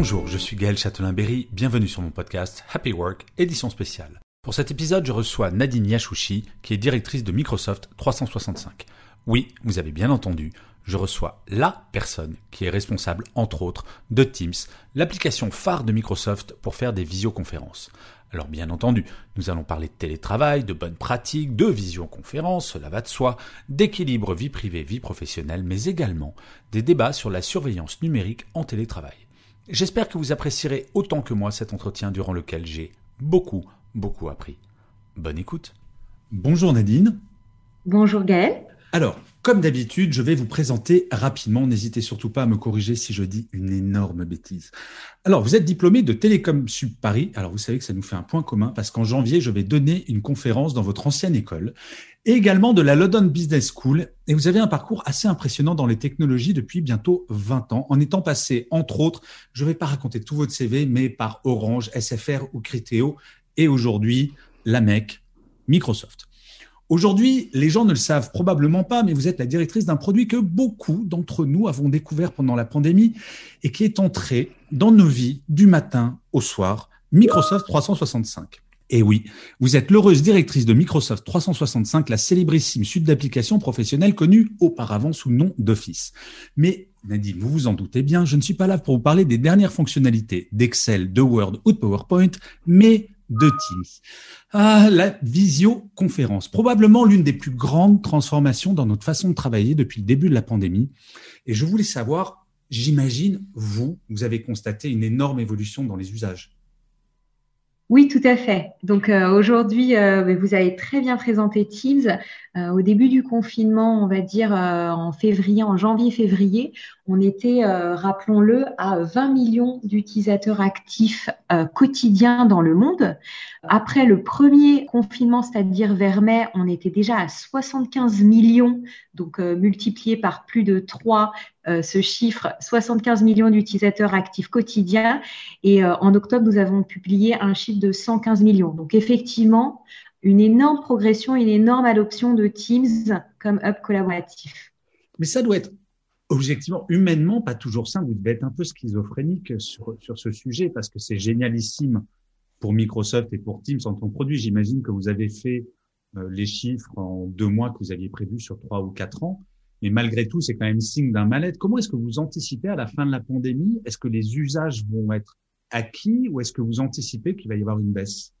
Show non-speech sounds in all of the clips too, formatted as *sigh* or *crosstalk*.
Bonjour, je suis Gaël Châtelain-Berry, bienvenue sur mon podcast Happy Work, édition spéciale. Pour cet épisode, je reçois Nadine Yashouchi, qui est directrice de Microsoft 365. Oui, vous avez bien entendu, je reçois la personne qui est responsable, entre autres, de Teams, l'application phare de Microsoft pour faire des visioconférences. Alors bien entendu, nous allons parler de télétravail, de bonnes pratiques, de visioconférences, cela va de soi, d'équilibre vie privée, vie professionnelle, mais également des débats sur la surveillance numérique en télétravail. J'espère que vous apprécierez autant que moi cet entretien durant lequel j'ai beaucoup, beaucoup appris. Bonne écoute. Bonjour Nadine. Bonjour Gaël. Alors, comme d'habitude, je vais vous présenter rapidement. N'hésitez surtout pas à me corriger si je dis une énorme bêtise. Alors, vous êtes diplômé de Télécom Sub Paris. Alors, vous savez que ça nous fait un point commun parce qu'en janvier, je vais donner une conférence dans votre ancienne école et également de la London Business School. Et vous avez un parcours assez impressionnant dans les technologies depuis bientôt 20 ans, en étant passé, entre autres, je ne vais pas raconter tout votre CV, mais par Orange, SFR ou Criteo, et aujourd'hui, la MEC, Microsoft. Aujourd'hui, les gens ne le savent probablement pas, mais vous êtes la directrice d'un produit que beaucoup d'entre nous avons découvert pendant la pandémie et qui est entré dans nos vies du matin au soir, Microsoft 365. Et oui, vous êtes l'heureuse directrice de Microsoft 365, la célébrissime suite d'applications professionnelles connue auparavant sous le nom d'Office. Mais Nadine, vous vous en doutez bien, je ne suis pas là pour vous parler des dernières fonctionnalités d'Excel, de Word ou de PowerPoint, mais de Teams. La visioconférence, probablement l'une des plus grandes transformations dans notre façon de travailler depuis le début de la pandémie. Et je voulais savoir, j'imagine, vous, vous avez constaté une énorme évolution dans les usages. Oui, tout à fait. Donc euh, aujourd'hui, euh, vous avez très bien présenté Teams. Euh, au début du confinement, on va dire en février, en janvier-février, on était, rappelons-le, à 20 millions d'utilisateurs actifs quotidiens dans le monde. Après le premier confinement, c'est-à-dire vers mai, on était déjà à 75 millions, donc multiplié par plus de 3 ce chiffre, 75 millions d'utilisateurs actifs quotidiens. Et en octobre, nous avons publié un chiffre de 115 millions. Donc effectivement, une énorme progression, une énorme adoption de Teams comme hub collaboratif. Mais ça doit être objectivement, humainement, pas toujours simple. Vous devez être un peu schizophrénique sur, sur ce sujet parce que c'est génialissime pour Microsoft et pour Teams en tant que produit. J'imagine que vous avez fait euh, les chiffres en deux mois que vous aviez prévus sur trois ou quatre ans. Mais malgré tout, c'est quand même signe d'un mal-être. Comment est-ce que vous anticipez à la fin de la pandémie? Est-ce que les usages vont être acquis ou est-ce que vous anticipez qu'il va y avoir une baisse?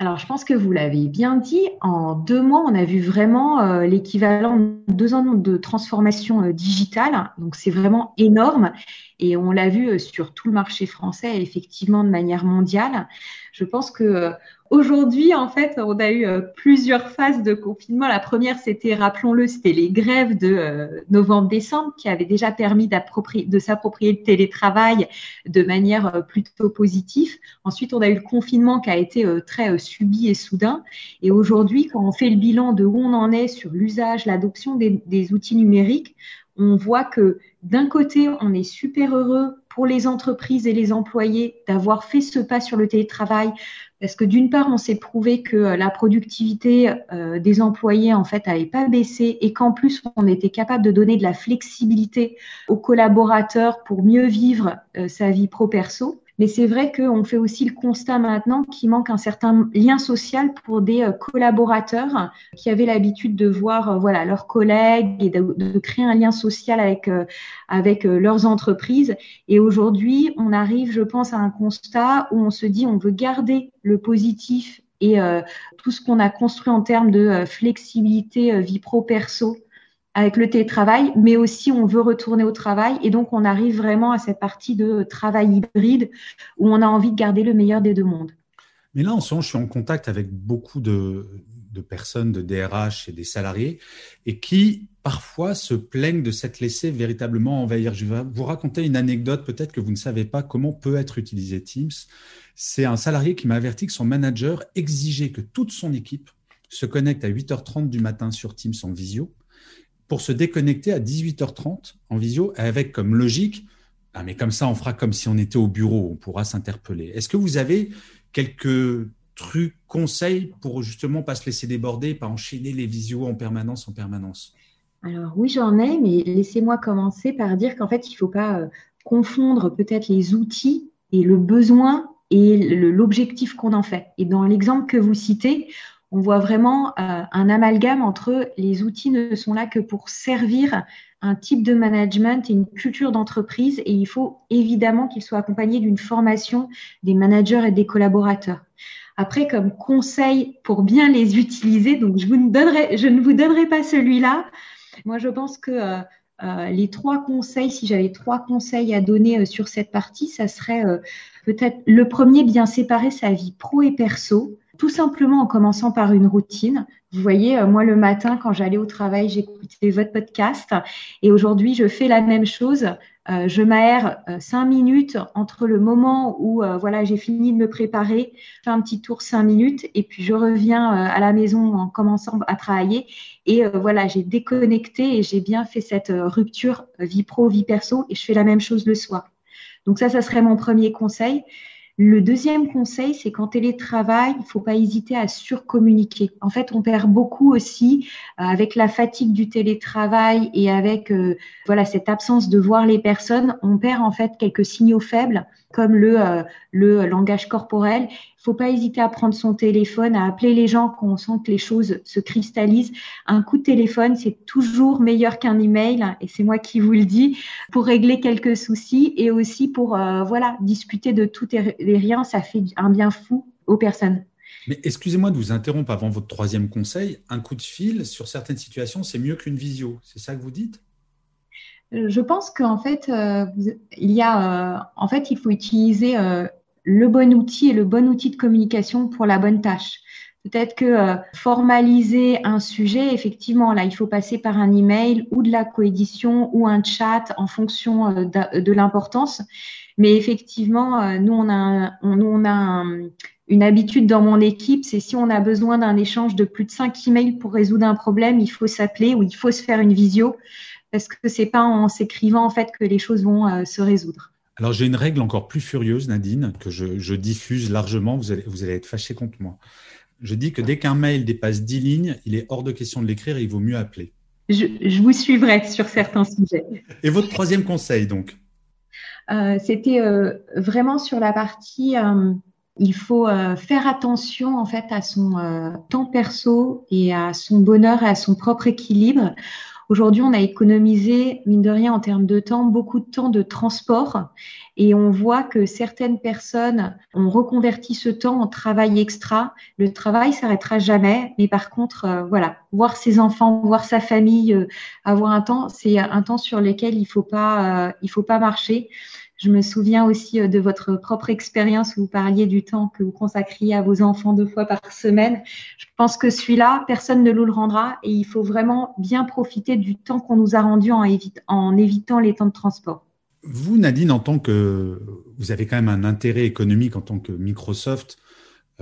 Alors, je pense que vous l'avez bien dit. En deux mois, on a vu vraiment euh, l'équivalent de deux ans de transformation euh, digitale. Donc, c'est vraiment énorme. Et on l'a vu euh, sur tout le marché français effectivement de manière mondiale. Je pense que Aujourd'hui, en fait, on a eu plusieurs phases de confinement. La première, c'était, rappelons-le, c'était les grèves de novembre-décembre qui avaient déjà permis de s'approprier le télétravail de manière plutôt positive. Ensuite, on a eu le confinement qui a été très subi et soudain. Et aujourd'hui, quand on fait le bilan de où on en est sur l'usage, l'adoption des, outils numériques, on voit que d'un côté, on est super heureux pour les entreprises et les employés d'avoir fait ce pas sur le télétravail, parce que d'une part, on s'est prouvé que la productivité euh, des employés en fait n'avait pas baissé et qu'en plus, on était capable de donner de la flexibilité aux collaborateurs pour mieux vivre euh, sa vie pro-perso. Mais c'est vrai qu'on fait aussi le constat maintenant qu'il manque un certain lien social pour des euh, collaborateurs qui avaient l'habitude de voir euh, voilà leurs collègues et de, créer un lien social avec euh, avec leurs entreprises. Et aujourd'hui, on arrive, je pense, à un constat où on se dit on veut garder le positif et tout ce qu'on a construit en termes de flexibilité vie pro perso avec le télétravail, mais aussi on veut retourner au travail. Et donc, on arrive vraiment à cette partie de travail hybride où on a envie de garder le meilleur des deux mondes. Mais là, en ce moment, je suis en contact avec beaucoup de, personnes, de DRH et des salariés, et qui parfois se plaignent de s'être laissé véritablement envahir. Je vais vous raconter une anecdote, peut-être que vous ne savez pas comment peut être utilisé Teams. C'est un salarié qui m'a averti que son manager exigeait que toute son équipe se connecte à 8h30 du matin sur Teams en visio pour se déconnecter à 18h30 en visio avec comme logique, ah mais comme ça on fera comme si on était au bureau, on pourra s'interpeller. Est-ce que vous avez quelques trucs, conseils pour justement pas se laisser déborder, pas enchaîner les visios en permanence en permanence? Alors oui, j'en ai, mais laissez-moi commencer par dire qu'en fait, il ne faut pas euh, confondre peut-être les outils et le besoin et l'objectif qu'on en fait. Et dans l'exemple que vous citez, on voit vraiment euh, un amalgame entre les outils ne sont là que pour servir un type de management et une culture d'entreprise et il faut évidemment qu'ils soient accompagnés d'une formation des managers et des collaborateurs. Après, comme conseil pour bien les utiliser, donc je, ne, vous donnerai pas celui-là. Moi, je pense que euh, euh, les trois conseils, si j'avais trois conseils à donner sur cette partie, ça serait peut-être le premier, bien séparer sa vie pro et perso tout simplement en commençant par une routine. Vous voyez, moi le matin, quand j'allais au travail, j'écoutais votre podcast et aujourd'hui, je fais la même chose. Euh, je m'aère euh, cinq minutes entre le moment où euh, voilà j'ai fini de me préparer, je fais un petit tour cinq minutes et puis je reviens à la maison en commençant à travailler et voilà j'ai déconnecté et j'ai bien fait cette rupture vie pro vie perso et je fais la même chose le soir. Donc ça, ça serait mon premier conseil. Le deuxième conseil, c'est qu'en télétravail, il ne faut pas hésiter à surcommuniquer. En fait, on perd beaucoup aussi euh, avec la fatigue du télétravail et avec euh, voilà cette absence de voir les personnes. On perd en fait quelques signaux faibles comme le, euh, le langage corporel. Il faut pas hésiter à prendre son téléphone, à appeler les gens quand on sent que les choses se cristallisent. Un coup de téléphone, c'est toujours meilleur qu'un email, et c'est moi qui vous le dis, pour régler quelques soucis et aussi pour euh, voilà discuter de tout et rien. Ça fait un bien fou aux personnes. Mais excusez-moi de vous interrompre avant votre troisième conseil. Un coup de fil, sur certaines situations, c'est mieux qu'une visio. C'est ça que vous dites? Je pense qu'en fait, euh, il y a, euh, en fait, il faut utiliser euh, le bon outil et le bon outil de communication pour la bonne tâche. Peut-être que formaliser un sujet, effectivement, là, il faut passer par un email ou de la coédition ou un chat en fonction de, l'importance. Mais effectivement, nous, on a une habitude dans mon équipe, c'est si on a besoin d'un échange de plus de cinq emails pour résoudre un problème, il faut s'appeler ou il faut se faire une visio parce que c'est pas en s'écrivant en fait que les choses vont euh, se résoudre. Alors j'ai une règle encore plus furieuse, Nadine, que je, diffuse largement. Vous allez, vous allez être fâché contre moi. Je dis que dès qu'un mail dépasse 10 lignes, il est hors de question de l'écrire et il vaut mieux appeler. Je, vous suivrai sur certains sujets. Et votre troisième conseil, donc? Euh, C'était euh, vraiment sur la partie il faut faire attention en fait à son temps perso et à son bonheur et à son propre équilibre. Aujourd'hui, on a économisé, mine de rien, en termes de temps, beaucoup de temps de transport. Et on voit que certaines personnes ont reconverti ce temps en travail extra. Le travail s'arrêtera jamais. Mais par contre, euh, voilà, voir ses enfants, voir sa famille, euh, avoir un temps, c'est un temps sur lequel il faut euh, faut pas marcher. Je me souviens aussi euh, de votre propre expérience où vous parliez du temps que vous consacriez à vos enfants deux fois par semaine. Je pense que celui-là, personne ne nous le rendra et il faut vraiment bien profiter du temps qu'on nous a rendu en, évitant les temps de transport. Vous, Nadine, en tant que vous avez quand même un intérêt économique en tant que Microsoft,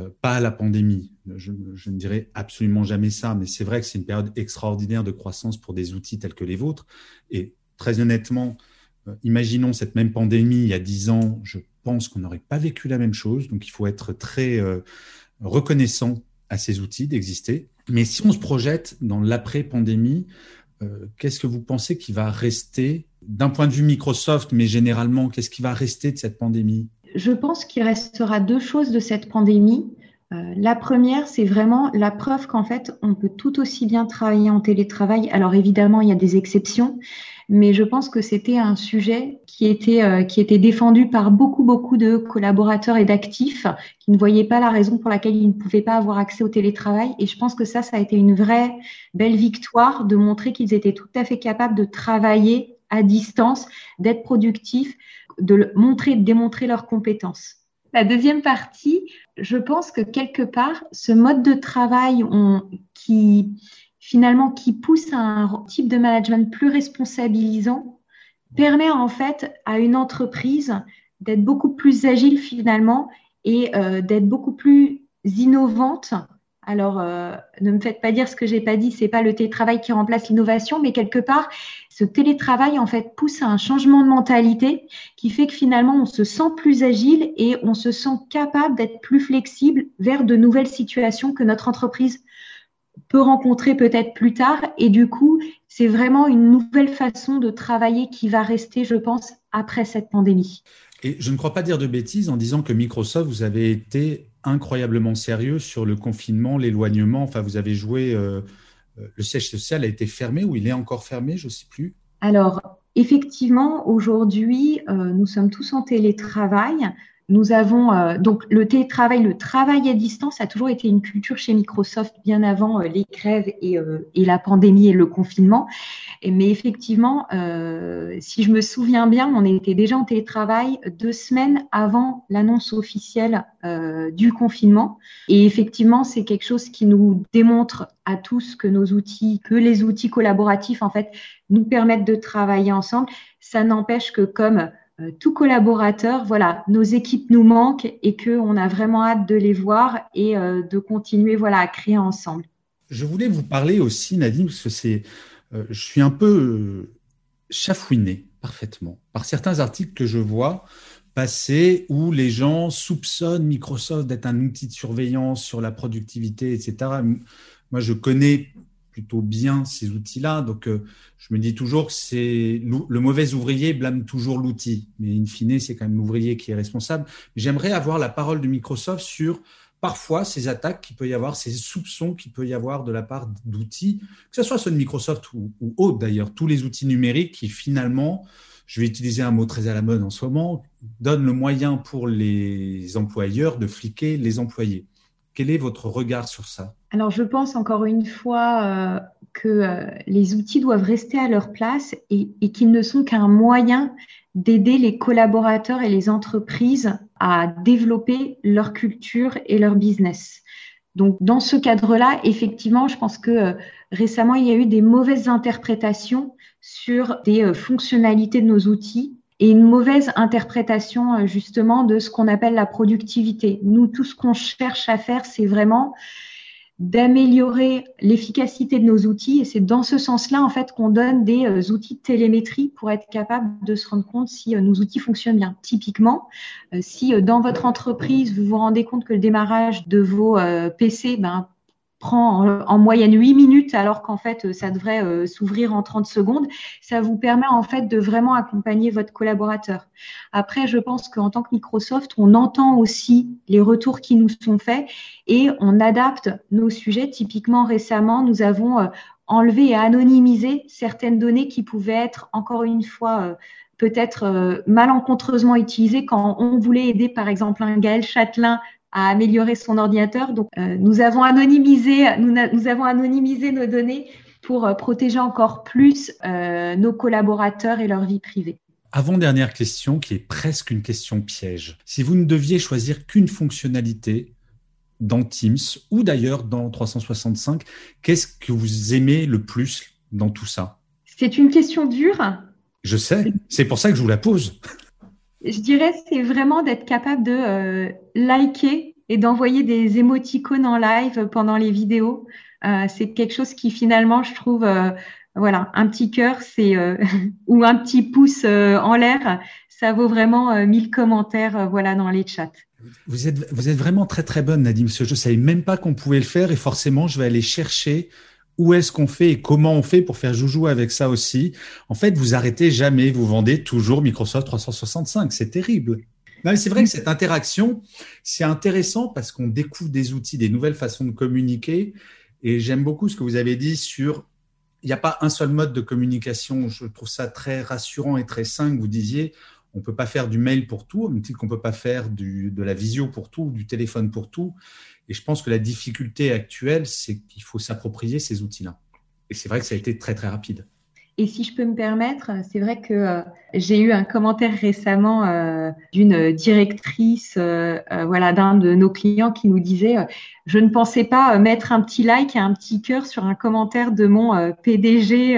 euh, pas à la pandémie. Je, je, ne dirais absolument jamais ça, mais c'est vrai que c'est une période extraordinaire de croissance pour des outils tels que les vôtres. Et très honnêtement, imaginons cette même pandémie il y a dix ans, je pense qu'on n'aurait pas vécu la même chose. Donc il faut être très euh, reconnaissant à ces outils d'exister. Mais si on se projette dans l'après-pandémie, euh, qu'est-ce que vous pensez qui va rester d'un point de vue Microsoft, mais généralement, qu'est-ce qui va rester de cette pandémie? Je pense qu'il restera deux choses de cette pandémie. la première, c'est vraiment la preuve qu'en fait, on peut tout aussi bien travailler en télétravail. Alors évidemment, il y a des exceptions, mais je pense que c'était un sujet qui était, euh, qui était défendu par beaucoup, beaucoup de collaborateurs et d'actifs qui ne voyaient pas la raison pour laquelle ils ne pouvaient pas avoir accès au télétravail. Et je pense que ça, ça a été une vraie belle victoire de montrer qu'ils étaient tout à fait capables de travailler à distance, d'être productifs, de montrer, de démontrer leurs compétences. La deuxième partie, je pense que quelque part, ce mode de travail qui finalement qui pousse à un type de management plus responsabilisant permet en fait à une entreprise d'être beaucoup plus agile finalement et euh, d'être beaucoup plus innovante. Alors, euh, ne me faites pas dire ce que j'ai pas dit, c'est pas le télétravail qui remplace l'innovation, mais quelque part, ce télétravail en fait pousse à un changement de mentalité qui fait que finalement on se sent plus agile et on se sent capable d'être plus flexible vers de nouvelles situations que notre entreprise peut rencontrer peut-être plus tard. Et du coup, c'est vraiment une nouvelle façon de travailler qui va rester, je pense, après cette pandémie. Et je ne crois pas dire de bêtises en disant que Microsoft, vous avez été incroyablement sérieux sur le confinement, l'éloignement. Enfin, vous avez joué. Euh, euh, le siège social a été fermé ou il est encore fermé, je ne sais plus. Alors, effectivement, aujourd'hui, euh, nous sommes tous en télétravail. Nous avons euh, donc le télétravail, le travail à distance a toujours été une culture chez Microsoft bien avant euh, les grèves et, euh, et, la pandémie et le confinement. Mais effectivement, si je me souviens bien, on était déjà en télétravail deux semaines avant l'annonce officielle du confinement. Et effectivement, c'est quelque chose qui nous démontre à tous que nos outils, que les outils collaboratifs en fait nous permettent de travailler ensemble. Ça n'empêche que comme euh, tout collaborateur, voilà, nos équipes nous manquent et qu'on a vraiment hâte de les voir et euh, de continuer voilà, à créer ensemble. Je voulais vous parler aussi, Nadine, parce que euh, je suis un peu chafouiné parfaitement par certains articles que je vois passer où les gens soupçonnent Microsoft d'être un outil de surveillance sur la productivité, etc. Moi, je connais plutôt bien ces outils-là. Donc, euh, je me dis toujours que c'est le mauvais ouvrier blâme toujours l'outil, mais in fine, c'est quand même l'ouvrier qui est responsable. J'aimerais avoir la parole de Microsoft sur parfois ces attaques qu'il peut y avoir, ces soupçons qu'il peut y avoir de la part d'outils, que ce soit ceux de Microsoft ou, ou autres d'ailleurs, tous les outils numériques qui finalement, je vais utiliser un mot très à la mode en ce moment, donnent le moyen pour les employeurs de fliquer les employés. Quel est votre regard sur ça? Alors, je pense encore une fois euh, que euh, les outils doivent rester à leur place et, qu'ils ne sont qu'un moyen d'aider les collaborateurs et les entreprises à développer leur culture et leur business. Donc, dans ce cadre-là, effectivement, je pense que euh, récemment, il y a eu des mauvaises interprétations sur des fonctionnalités de nos outils et une mauvaise interprétation euh, justement de ce qu'on appelle la productivité. Nous, tout ce qu'on cherche à faire, c'est vraiment d'améliorer l'efficacité de nos outils et c'est dans ce sens-là en fait qu'on donne des euh, outils de télémétrie pour être capable de se rendre compte si euh, nos outils fonctionnent bien. Typiquement, si dans votre entreprise vous vous rendez compte que le démarrage de vos PC ben, prend en, moyenne 8 minutes alors qu'en fait euh, ça devrait euh, s'ouvrir en 30 secondes, ça vous permet en fait de vraiment accompagner votre collaborateur. Après, je pense qu'en tant que Microsoft, on entend aussi les retours qui nous sont faits et on adapte nos sujets. Typiquement, récemment, nous avons euh, enlevé et anonymisé certaines données qui pouvaient être, encore une fois, peut-être malencontreusement utilisées quand on voulait aider, par exemple, un Gaël Châtelain à améliorer son ordinateur. Donc, euh, nous avons anonymisé, nous, nous, avons anonymisé nos données pour euh, protéger encore plus euh, nos collaborateurs et leur vie privée. Avant-dernière question, qui est presque une question piège. Si vous ne deviez choisir qu'une fonctionnalité dans Teams ou d'ailleurs dans 365, qu'est-ce que vous aimez le plus dans tout ça? C'est une question dure. Je sais, c'est pour ça que je vous la pose je dirais, c'est vraiment d'être capable de euh, liker et d'envoyer des émoticônes en live pendant les vidéos. Euh, c'est quelque chose qui finalement, je trouve, euh, voilà, un petit cœur, c'est *laughs* ou un petit pouce en l'air, ça vaut vraiment mille commentaires, voilà, dans les chats. Vous êtes, vous êtes vraiment très très bonne, Nadine. Je savais même pas qu'on pouvait le faire et forcément, je vais aller chercher où est-ce qu'on fait et comment on fait pour faire joujou avec ça aussi. En fait, vous arrêtez jamais, vous vendez toujours Microsoft 365. C'est terrible. C'est vrai que cette interaction, c'est intéressant parce qu'on découvre des outils, des nouvelles façons de communiquer. Et j'aime beaucoup ce que vous avez dit sur il n'y a pas un seul mode de communication. Je trouve ça très rassurant et très sain que vous disiez on ne peut pas faire du mail pour tout, même titre qu'on ne peut pas faire de la visio pour tout, du téléphone pour tout. Et je pense que la difficulté actuelle, c'est qu'il faut s'approprier ces outils-là. Et c'est vrai que ça a été très, très rapide. Et si je peux me permettre, c'est vrai que euh, j'ai eu un commentaire récemment euh, d'une directrice, euh, voilà, d'un de nos clients qui nous disait je ne pensais pas mettre un petit like et un petit cœur sur un commentaire de mon PDG,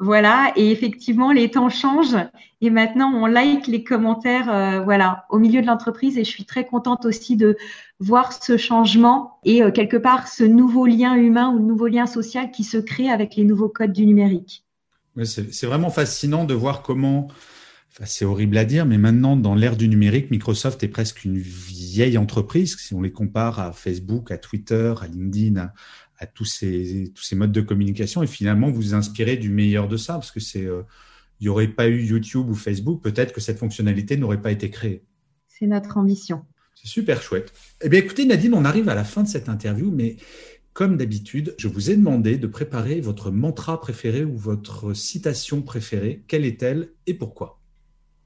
voilà. Et effectivement, les temps changent et maintenant on like les commentaires, voilà, au milieu de l'entreprise. Et je suis très contente aussi de voir ce changement et quelque part ce nouveau lien humain ou nouveau lien social qui se crée avec les nouveaux codes du numérique c'est vraiment fascinant de voir comment, enfin, c'est horrible à dire, mais maintenant, dans l'ère du numérique, Microsoft est presque une vieille entreprise. Si on les compare à Facebook, à Twitter, à LinkedIn, à, tous, ces, tous ces modes de communication, et finalement, vous vous inspirez du meilleur de ça, parce que c'est, euh, il n'y aurait pas eu YouTube ou Facebook, peut-être que cette fonctionnalité n'aurait pas été créée. C'est notre ambition. C'est super chouette. Eh bien, écoutez, Nadine, on arrive à la fin de cette interview, mais comme d'habitude, je vous ai demandé de préparer votre mantra préféré ou votre citation préférée. Quelle est-elle et pourquoi?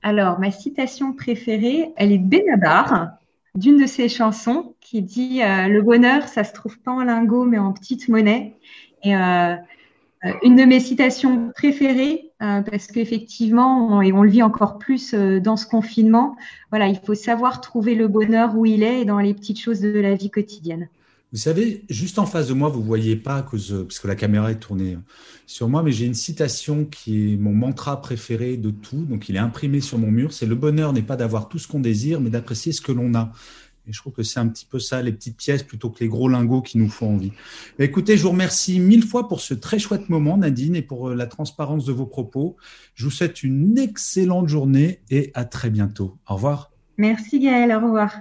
Alors, ma citation préférée, elle est Benabar, d'une de ses chansons, qui dit euh, Le bonheur, ça se trouve pas en lingots, mais en petite monnaie. Et euh, euh, une de mes citations préférées, parce qu'effectivement, et on le vit encore plus dans ce confinement, voilà, il faut savoir trouver le bonheur où il est et dans les petites choses de la vie quotidienne. Vous savez, juste en face de moi, vous ne voyez pas, parce que la caméra est tournée sur moi, mais j'ai une citation qui est mon mantra préféré de tout. Donc, il est imprimé sur mon mur. C'est le bonheur n'est pas d'avoir tout ce qu'on désire, mais d'apprécier ce que l'on a. Et je trouve que c'est un petit peu ça, les petites pièces, plutôt que les gros lingots qui nous font envie. Écoutez, je vous remercie mille fois pour ce très chouette moment, Nadine, et pour euh, la transparence de vos propos. Je vous souhaite une excellente journée et à très bientôt. Au revoir. Merci Gaël, au revoir.